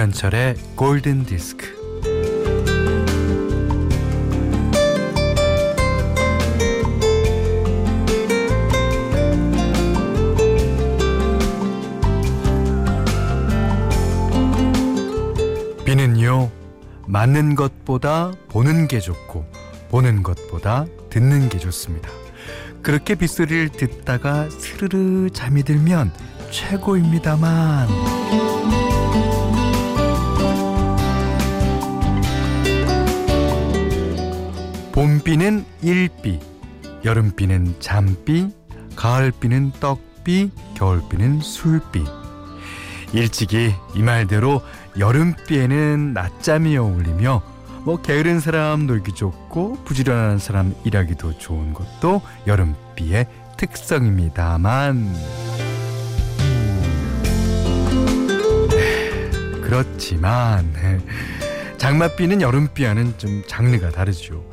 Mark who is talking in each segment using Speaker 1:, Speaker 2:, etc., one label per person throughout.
Speaker 1: 김현철의 골든 디스크. 비는요, 맞는 것보다 보는 게 좋고, 보는 것보다 듣는 게 좋습니다. 그렇게 빗소리를 듣다가 스르르 잠이 들면 최고입니다만. 봄비는 일비, 여름비는 잠비, 가을비는 떡비, 겨울비는 술비. 일찍이 이 말대로 여름비에는 낮잠이 어울리며 뭐 게으른 사람 놀기 좋고 부지런한 사람 일하기도 좋은 것도 여름비의 특성입니다만 그렇지만 장맛비는 여름비와는 좀 장르가 다르죠.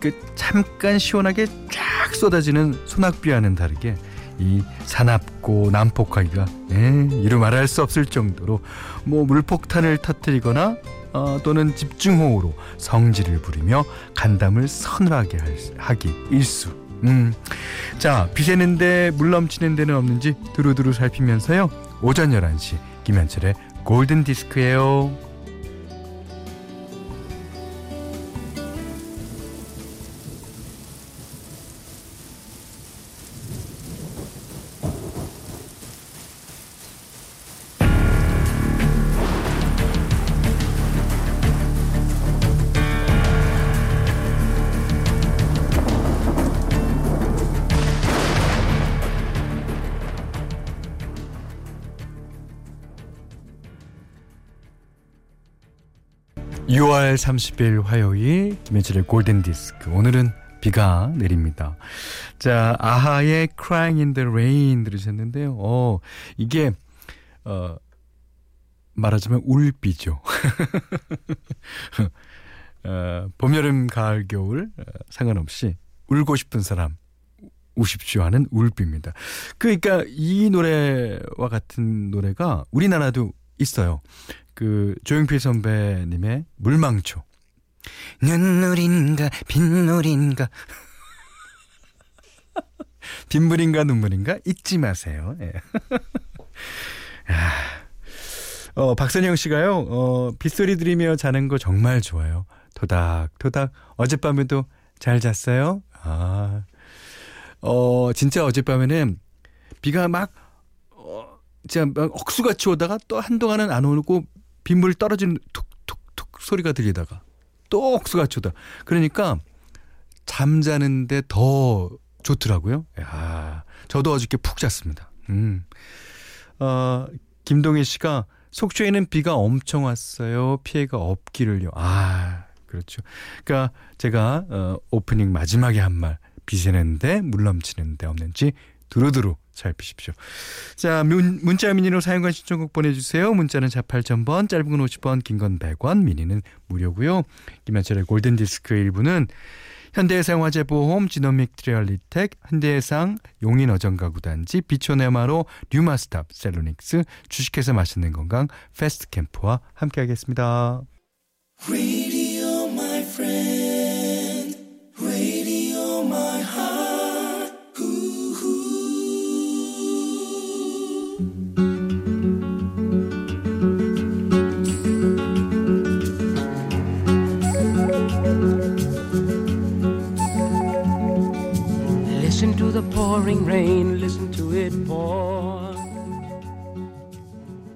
Speaker 1: 그 잠깐 시원하게 쫙 쏟아지는 소낙비와는 다르게 이 사납고 난폭하기가 예, 이루 말할 수 없을 정도로 뭐 물폭탄을 터뜨리거나 어, 또는 집중호우로 성질을 부리며 간담을 서늘하게 하기 일수. 음. 자, 비 새는데 물 넘치는 데는 없는지 두루두루 살피면서요. 오전 11시 김현철의 골든 디스크예요. (6월 30일) 화요일 김현철의 골든 디스크 오늘은 비가 내립니다. 자, 아하의 Crying in the Rain 들으셨는데요. 어, 이게 어 말하자면 울비죠. 어, 봄, 여름, 가을, 겨울 어, 상관없이 울고 싶은 사람 우십시오 하는 울비입니다. 그러니까 이 노래와 같은 노래가 우리나라도 있어요. 그 조용필 선배님의 물망초. 눈물인가 빗물인가 빗물인가 눈물인가 잊지 마세요. 예. 어, 박선영 씨가요. 어, 빗소리 들이며 자는 거 정말 좋아요. 토닥토닥 어젯밤에도 잘 잤어요? 아. 어, 진짜 어젯밤에는 비가 막 어, 진짜 막 억수같이 오다가 또 한동안은 안 오고 빗물 떨어지는 툭툭툭 소리가 들리다가 또 억수같이 오다. 그러니까 잠자는데 더 좋더라고요. 야, 저도 어저께 푹 잤습니다. 음. 어, 김동희 씨가 속초에는 비가 엄청 왔어요. 피해가 없기를요. 아, 그렇죠. 그러니까 제가 어, 오프닝 마지막에 한 말 비 새는데 물 넘치는데 없는지 두루두루 살피십시오. 자, 문, 문자 미니로 사연과 신청곡 보내주세요. 문자는 4 8,000번, 짧은 건 50원, 긴 건 100원, 미니는 무료고요. 김현철의 골든디스크 일부는 현대해상 화재보험, 지노믹트리 얼리텍, 현대해상, 용인어정가구단지, 비촌에마로, 류마스탑, 셀로닉스, 주식회사 맛있는 건강, 패스트캠퍼스와 함께하겠습니다. Pouring rain, listen to it pour.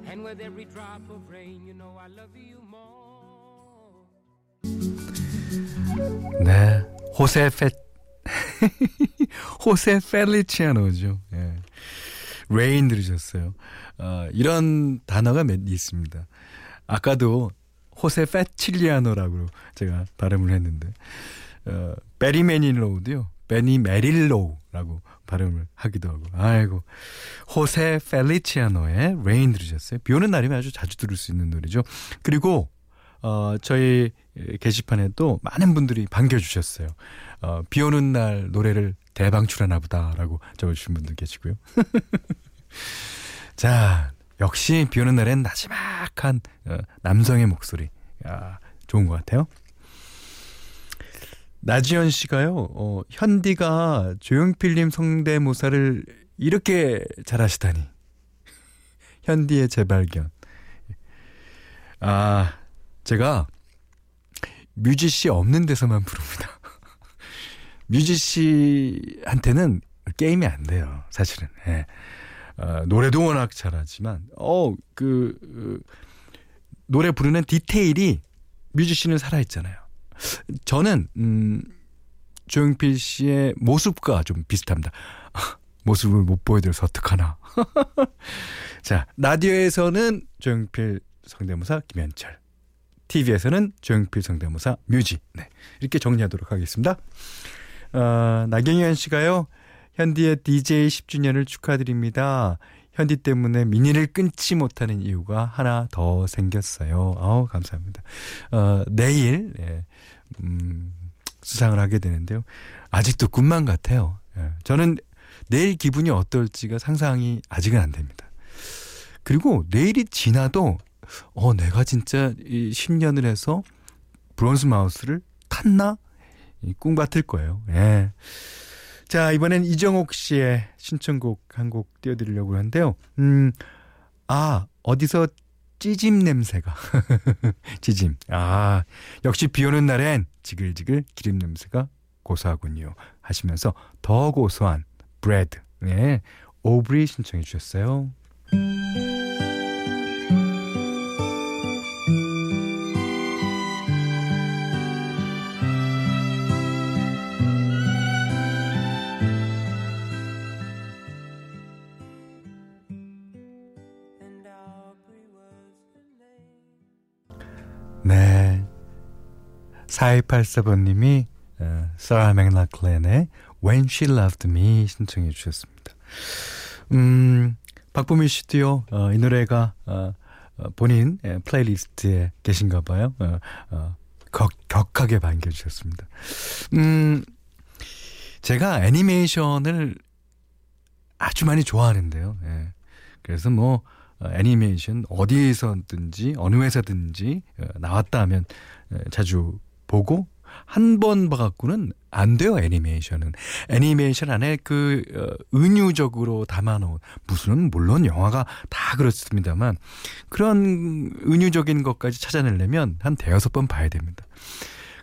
Speaker 1: And with every drop of rain, you know I love you more. 네, 호세 페 호세 펠리치아노죠. 예. Rain 들으셨어요. 어, 이런 단어가 몇 있습니다. 아까도 호세 페칠리아노라고 제가 발음을 했는데 어, 베리 매닐로우도요. 베니 메릴로우라고 발음을 하기도 하고. 아이고. 호세 펠리치아노의 Rain 들으셨어요. 비 오는 날이면 아주 자주 들을 수 있는 노래죠. 그리고 어 저희 게시판에도 많은 분들이 반겨 주셨어요. 어, 비 오는 날 노래를 대방출하나 보다라고 적어 주신 분들 계시고요. 자, 역시 비 오는 날엔 나지막한 어, 남성의 목소리. 야, 좋은 것 같아요. 나지연 씨가요, 어, 현디가 조용필님 성대모사를 이렇게 잘하시다니. 현디의 재발견. 아, 제가 뮤지 씨 없는 데서만 부릅니다. 뮤지 씨한테는 게임이 안 돼요. 사실은. 예. 어, 노래도 워낙 잘하지만, 어, 그, 그, 노래 부르는 디테일이 뮤지 씨는 살아있잖아요. 저는, 음, 조용필 씨의 모습과 좀 비슷합니다. 모습을 못 보여드려서 어떡하나. 자, 라디오에서는 조용필 성대모사 김현철. TV에서는 조용필 성대모사 뮤지. 네. 이렇게 정리하도록 하겠습니다. 어, 나경현 씨가요. 현디의 DJ 10주년을 축하드립니다. 현디 때문에 미니를 끊지 못하는 이유가 하나 더 생겼어요. 아우, 감사합니다. 어, 내일, 예, 음, 수상을 하게 되는데요. 아직도 꿈만 같아요. 예, 저는 내일 기분이 어떨지가 상상이 아직은 안 됩니다. 그리고 내일이 지나도 어 내가 진짜 이 10년을 해서 Bronze Mouth를 탔나? 꿈 같을 거예요. 예. 자, 이번엔 이정옥 씨의 신청곡 한 곡 띄워드리려고 하는데요. 음, 아, 어디서 찌짐 냄새가. 찌짐. 아, 역시 비 오는 날엔 지글지글 기름 냄새가 고소하군요. 하시면서 더 고소한 Bread. 네. Aubrey 신청해 주셨어요. 네. 4284번님이 어, 사라 맥라클란의 When She Loved Me 신청해 주셨습니다. 음, 박보미 씨도요, 어, 이 노래가 어, 어, 본인 예, playlist에 계신가 봐요. 어, 어, 격, 격하게 반겨주셨습니다. 음, 제가 애니메이션을 아주 많이 좋아하는데요. 예. 그래서 뭐, 어, 애니메이션 어디에서든지 어느 회사든지 어, 나왔다 하면 어, 자주 보고 한 번 봐갖고는 안 돼요 애니메이션은 애니메이션 안에 그 은유적으로 담아놓은 무슨 물론 영화가 다 그렇습니다만 그런 은유적인 것까지 찾아내려면 한 대여섯 번 봐야 됩니다.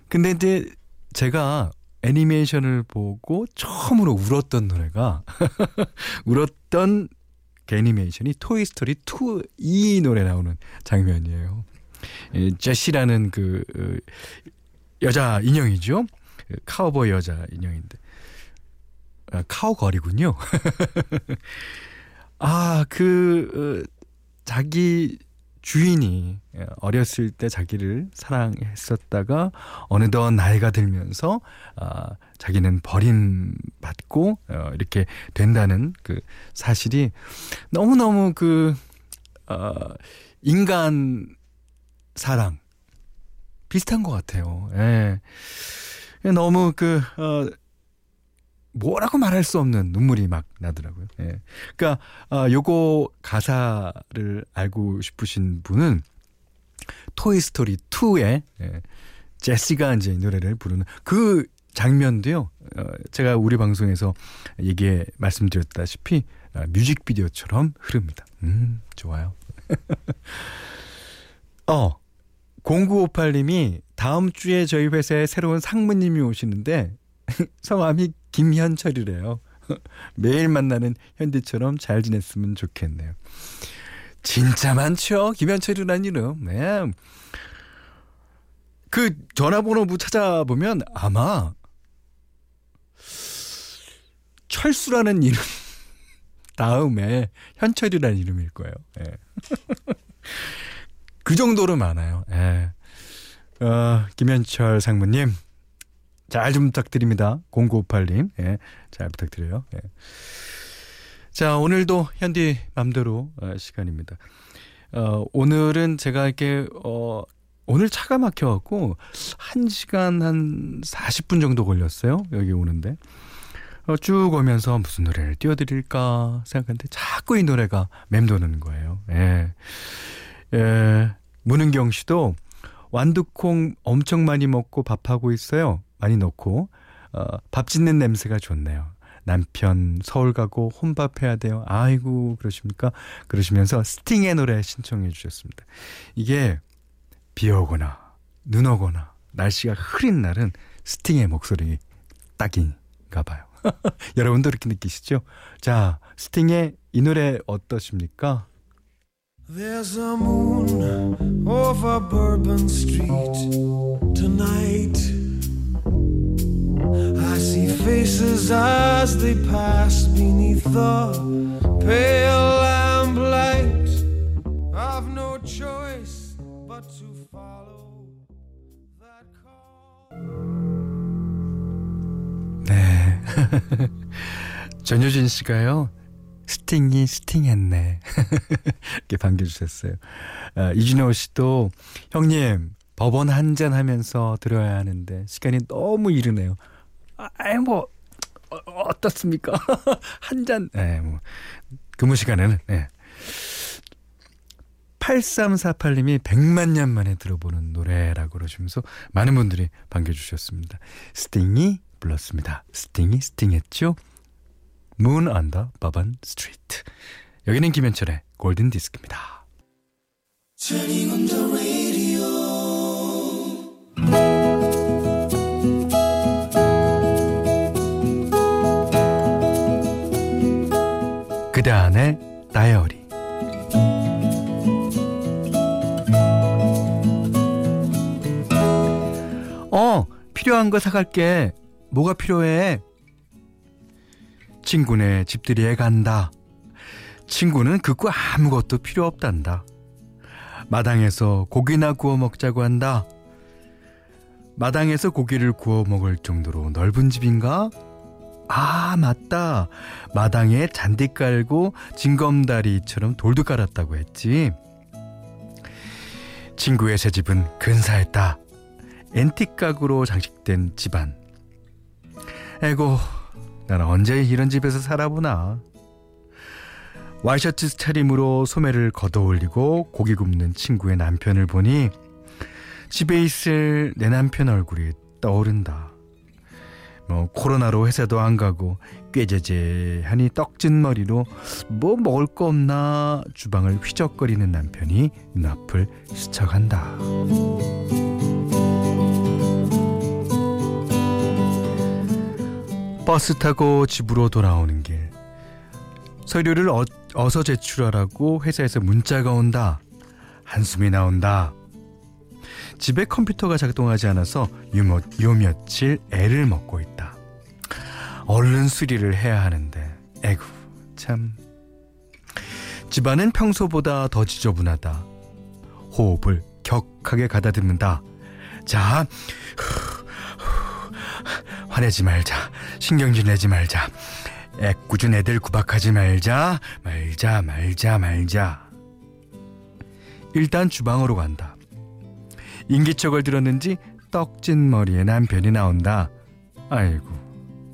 Speaker 1: 근데 이제 제가 애니메이션을 보고 처음으로 울었던 노래가 울었던 그 애니메이션이 토이스토리 2 이 노래 나오는 장면이에요. 제시라는 그 어, 여자 인형이죠. 카우보이 여자 인형인데 아, 카우걸이군요. 아, 그 어, 자기 주인이 어렸을 때 자기를 사랑했었다가 어느덧 나이가 들면서 아, 자기는 버림받고 어, 이렇게 된다는 그 사실이 너무너무 그 어, 인간 사랑 비슷한 것 같아요. 예. 너무 그 어, 뭐라고 말할 수 없는 눈물이 막 나더라고요. 예. 그러니까 어, 요거 가사를 알고 싶으신 분은 토이 스토리 2에 예, 제시가 이제 노래를 부르는 그 장면도요. 어, 제가 우리 방송에서 얘기해 말씀드렸다시피 어, 뮤직비디오처럼 흐릅니다. 음, 좋아요. 어, 0958님이 다음 주에 저희 회사에 새로운 상무님이 오시는데 성함이 김현철이래요. 매일 만나는 현디처럼 잘 지냈으면 좋겠네요. 진짜 많죠. 김현철이라는 이름. 네. 그 전화번호부 찾아보면 아마 철수라는 이름 다음에 현철이라는 이름일 거예요. 네. 그 정도로 많아요. 네. 어, 김현철 상무님 잘 좀 부탁드립니다. 0958님. 예, 잘 부탁드려요. 예. 자, 오늘도 현디 맘대로 어, 시간입니다. 어, 오늘은 제가 이렇게, 어, 오늘 차가 막혀갖고, 1시간 한 40분 정도 걸렸어요. 여기 오는데. 어, 쭉 오면서 무슨 노래를 띄워드릴까 생각하는데 자꾸 이 노래가 맴도는 거예요. 예. 예. 문은경 씨도 완두콩 엄청 많이 먹고 밥하고 있어요. 많이 넣고. 어, 밥 짓는 냄새가 좋네요. 남편 서울 가고 혼밥해야 돼요. 아이고 그러십니까? 그러시면서 스팅의 노래 신청해 주셨습니다. 이게 비 오거나 눈 오거나 날씨가 흐린 날은 스팅의 목소리 딱인가 봐요. 여러분도 이렇게 느끼시죠? 자, 스팅의 이 노래 어떠십니까? There's a moon over Bourbon Street tonight. I see faces as they pass beneath the pale lamplight. I've no choice but to follow that call. 네. 전효진 씨가요. 스팅이 스팅했네. 이렇게 반겨주셨어요. 아, 이준호 씨도 형님 법원 한 잔 하면서 들어야 하는데 시간이 너무 이르네요. 아이 뭐 어, 어떻습니까? 한 잔. 네, 뭐 근무 시간에는 네. 8348님이 100만 년 만에 들어보는 노래라고 그러시면서 많은 분들이 반겨주셨습니다. 스팅이 불렀습니다. 스팅이 스팅했죠? Moon on the Bourbon Street. 여기는 김현철의 골든 디스크입니다. 안의 다이어리. 어 필요한 거 사갈게. 뭐가 필요해? 친구네 집들이에 간다. 친구는 그거 아무것도 필요 없단다. 마당에서 고기나 구워 먹자고 한다. 마당에서 고기를 구워 먹을 정도로 넓은 집인가? 아, 맞다. 마당에 잔디 깔고 징검다리처럼 돌도 깔았다고 했지. 친구의 새 집은 근사했다. 앤틱 가구로 장식된 집안. 에고, 나는 언제 이런 집에서 살아보나. 와이셔츠 차림으로 소매를 걷어올리고 고기 굽는 친구의 남편을 보니 집에 있을 내 남편 얼굴이 떠오른다. 뭐 코로나로 회사도 안 가고 꾀제제하니 떡진 머리로 뭐 먹을 거 없나 주방을 휘적거리는 남편이 눈앞을 스쳐간다. 버스 타고 집으로 돌아오는 길 서류를 어, 어서 제출하라고 회사에서 문자가 온다. 한숨이 나온다. 집에 컴퓨터가 작동하지 않아서 요, 요 며칠 애를 먹고 있다. 얼른 수리를 해야 하는데, 에구, 참. 집안은 평소보다 더 지저분하다. 호흡을 격하게 가다듬는다. 자, 화내지 말자. 신경질 내지 말자. 애꿎은 애들 구박하지 말자. 말자, 말자, 말자. 일단 주방으로 간다. 인기척을 들었는지 떡진 머리에 남편이 나온다. 아이고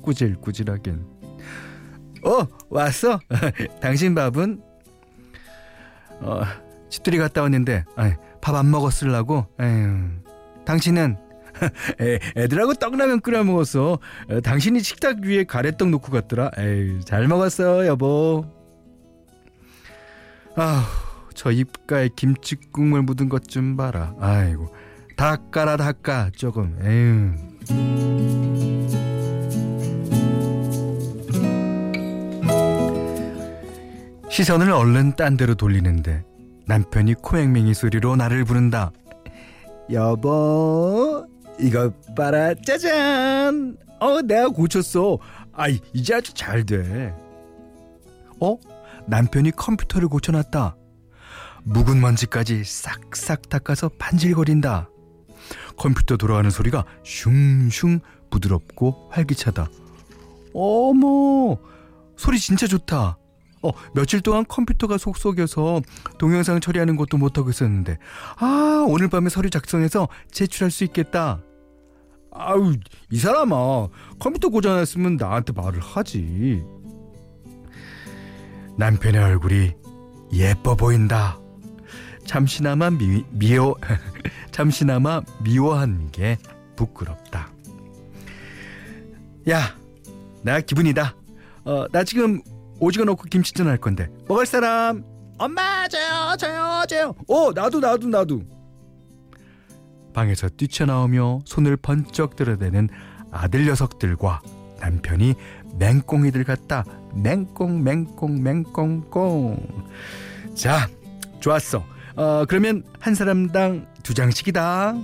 Speaker 1: 꾸질꾸질하긴. 어 왔어? 당신 밥은? 어 집들이 갔다 왔는데 밥 안 먹었을라고? 당신은 애, 애들하고 떡라면 끓여 먹었어. 어, 당신이 식탁 위에 가래떡 놓고 갔더라. 에이, 잘 먹었어, 여보. 아, 저 입가에 김치 국물 묻은 것 좀 봐라. 아이고, 닦아라 닦아 조금 에휴 시선을 얼른 딴 데로 돌리는데 남편이 코맹맹이 소리로 나를 부른다 여보 이거 봐라 짜잔 어 내가 고쳤어 아이 이제 아주 잘 돼 어? 남편이 컴퓨터를 고쳐놨다 묵은 먼지까지 싹싹 닦아서 반질거린다 컴퓨터 돌아가는 소리가 슝슝 부드럽고 활기차다. 어머, 소리 진짜 좋다. 어, 며칠 동안 컴퓨터가 속속여서 동영상 처리하는 것도 못하고 있었는데, 아, 오늘 밤에 서류 작성해서 제출할 수 있겠다. 아우 이 사람아 컴퓨터 고장났으면 나한테 말을 하지. 남편의 얼굴이 예뻐 보인다. 잠시나마 미, 미워 잠시나마 미워한 게 부끄럽다. 야, 나 기분이다. 어, 나 지금 오징어 넣고 김치전 할 건데 먹을 사람? 엄마 저요 저요 저요. 어 나도 나도 나도. 방에서 뛰쳐나오며 손을 번쩍 들어대는 아들 녀석들과 남편이 맹꽁이들 같다. 맹꽁 맹꽁 맹꽁꽁. 자, 좋았어. 어, 그러면 한 사람당 두 장씩이다.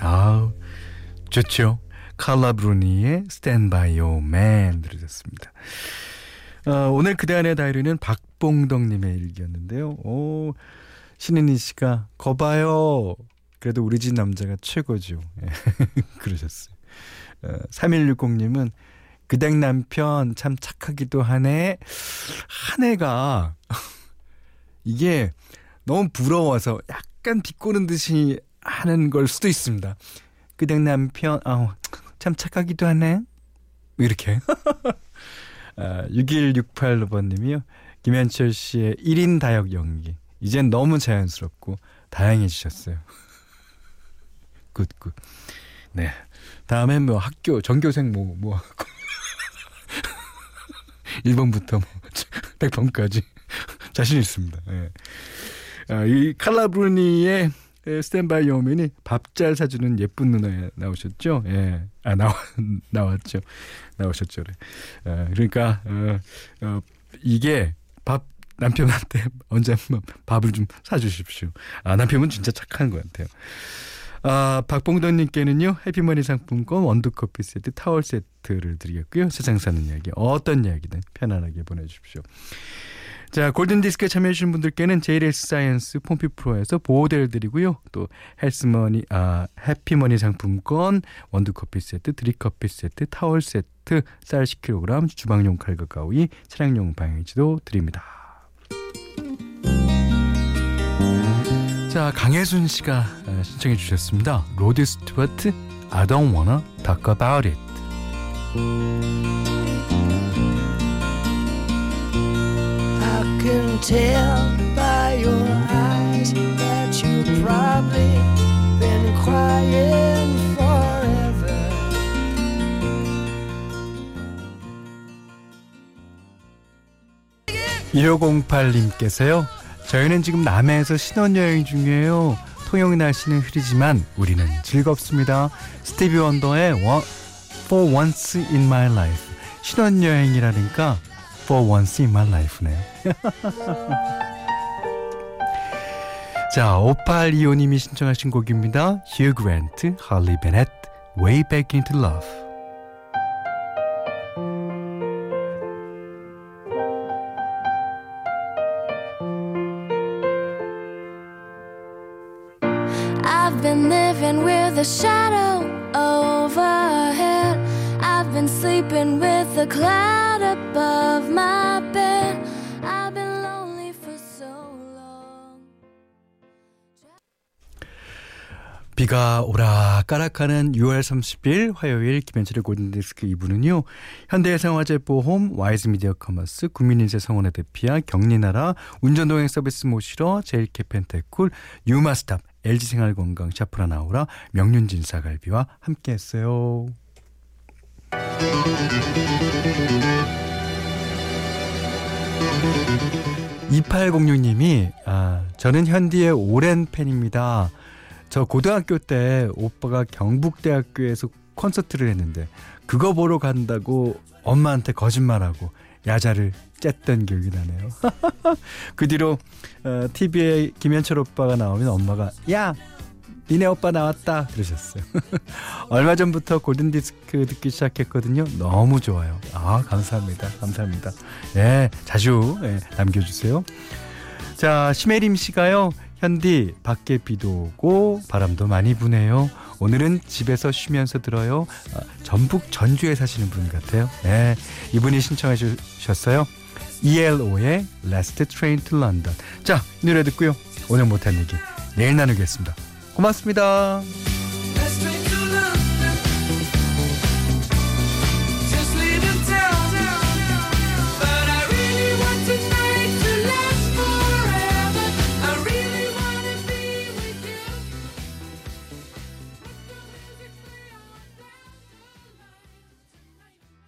Speaker 1: 아우, 좋죠. 칼라 브루니의 Stand By Your Man 들으셨습니다. 어, 오늘 그대 안의 다이리는 박봉덕님의 일기였는데요. 오, 신은희 씨가 거봐요. 그래도 우리 집 남자가 최고죠. 예, 그러셨어요. 어, 3160님은 그댁 남편 참 착하기도 하네. 한 해가 이게 너무 부러워서 약간 비꼬는 듯이 하는 걸 수도 있습니다. 그댁 남편 아, 참 착하기도 하네. 이렇게. 아, 6168번님이요. 김현철 씨의 1인 다역 연기. 이젠 너무 자연스럽고 다양해지셨어요. good good. 네. 다음에 뭐 학교 전교생 뭐 뭐 하고 1번부터 뭐 100번까지 자신 있습니다. 예. 아, 이 칼라브루니의 스탠바이 요맨이 밥 잘 사주는 예쁜 누나에 나오셨죠? 예. 아, 나와, 나왔죠. 나오셨죠. 그래. 아, 그러니까, 어, 어, 이게 밥, 남편한테 언제 한번 밥을 좀 사주십시오. 아, 남편은 진짜 착한 것 같아요. 아, 박봉돈님께는요, 해피머니 상품권, 원두커피 세트, 타월 세트를 드리겠고요. 세상 사는 이야기, 어떤 이야기든 편안하게 보내주십시오. 자, 골든디스크에 참여해주신 분들께는 JLS 사이언스 폼피 프로에서 보호대를 드리고요. 또 헬스머니, 아, 해피머니 상품권, 원두커피 세트, 드립커피 세트, 타월 세트, 쌀 10kg, 주방용 칼과 가위, 차량용 방향제도 드립니다. 자, 강혜순 씨가 신청해 주셨습니다. 로드 스튜어트, I don't wanna talk about it.
Speaker 2: Can tell by your eyes that you've probably been crying forever.
Speaker 1: 1508님께서요. 저희는 지금 남해에서 신혼여행 중이에요. 통영 날씨는 흐리지만 우리는 즐겁습니다. 스티비 원더의 For Once in My Life. 신혼여행이라니까 For Once in My Life네요. 자, 5825님이 신청하신 곡입니다. Hugh Grant, Holly Bennett, Way Back into Love.
Speaker 3: I've been living with a shadow overhead. Sleeping with a cloud above my bed. I've been lonely for so long.
Speaker 1: 비가 오락가락하는 6월 30일 화요일 김현철의 골든디스크 2부는요. 현대해상화재보험, 와이즈미디어 커머스, 국민인쇄성원애드피아, 경리나라, 운전동행 서비스 모시러, 제일캐펜테쿨, 유마스탑, LG생활건강, 샤프라나우라, 명륜진사갈비와 함께했어요. 2806님이 아, 저는 현디의 오랜 팬입니다. 저 고등학교 때 오빠가 경북대학교에서 콘서트를 했는데 그거 보러 간다고 엄마한테 거짓말하고 야자를 쨌던 기억이 나네요. 그 뒤로 어, TV에 김현철 오빠가 나오면 엄마가 야 니네 오빠 나왔다 그러셨어요. 얼마 전부터 골든 디스크 듣기 시작했거든요. 너무 좋아요. 아 감사합니다. 감사합니다. 예 자주 예, 남겨주세요. 자 심혜림 씨가요. 현디 밖에 비도 오고 바람도 많이 부네요. 오늘은 집에서 쉬면서 들어요. 아, 전북 전주에 사시는 분 같아요. 네, 이분이 신청해 주셨어요. ELO의 Last Train to London. 자, 이 노래 듣고요. 오늘 못한 얘기 내일 나누겠습니다. 고맙습니다.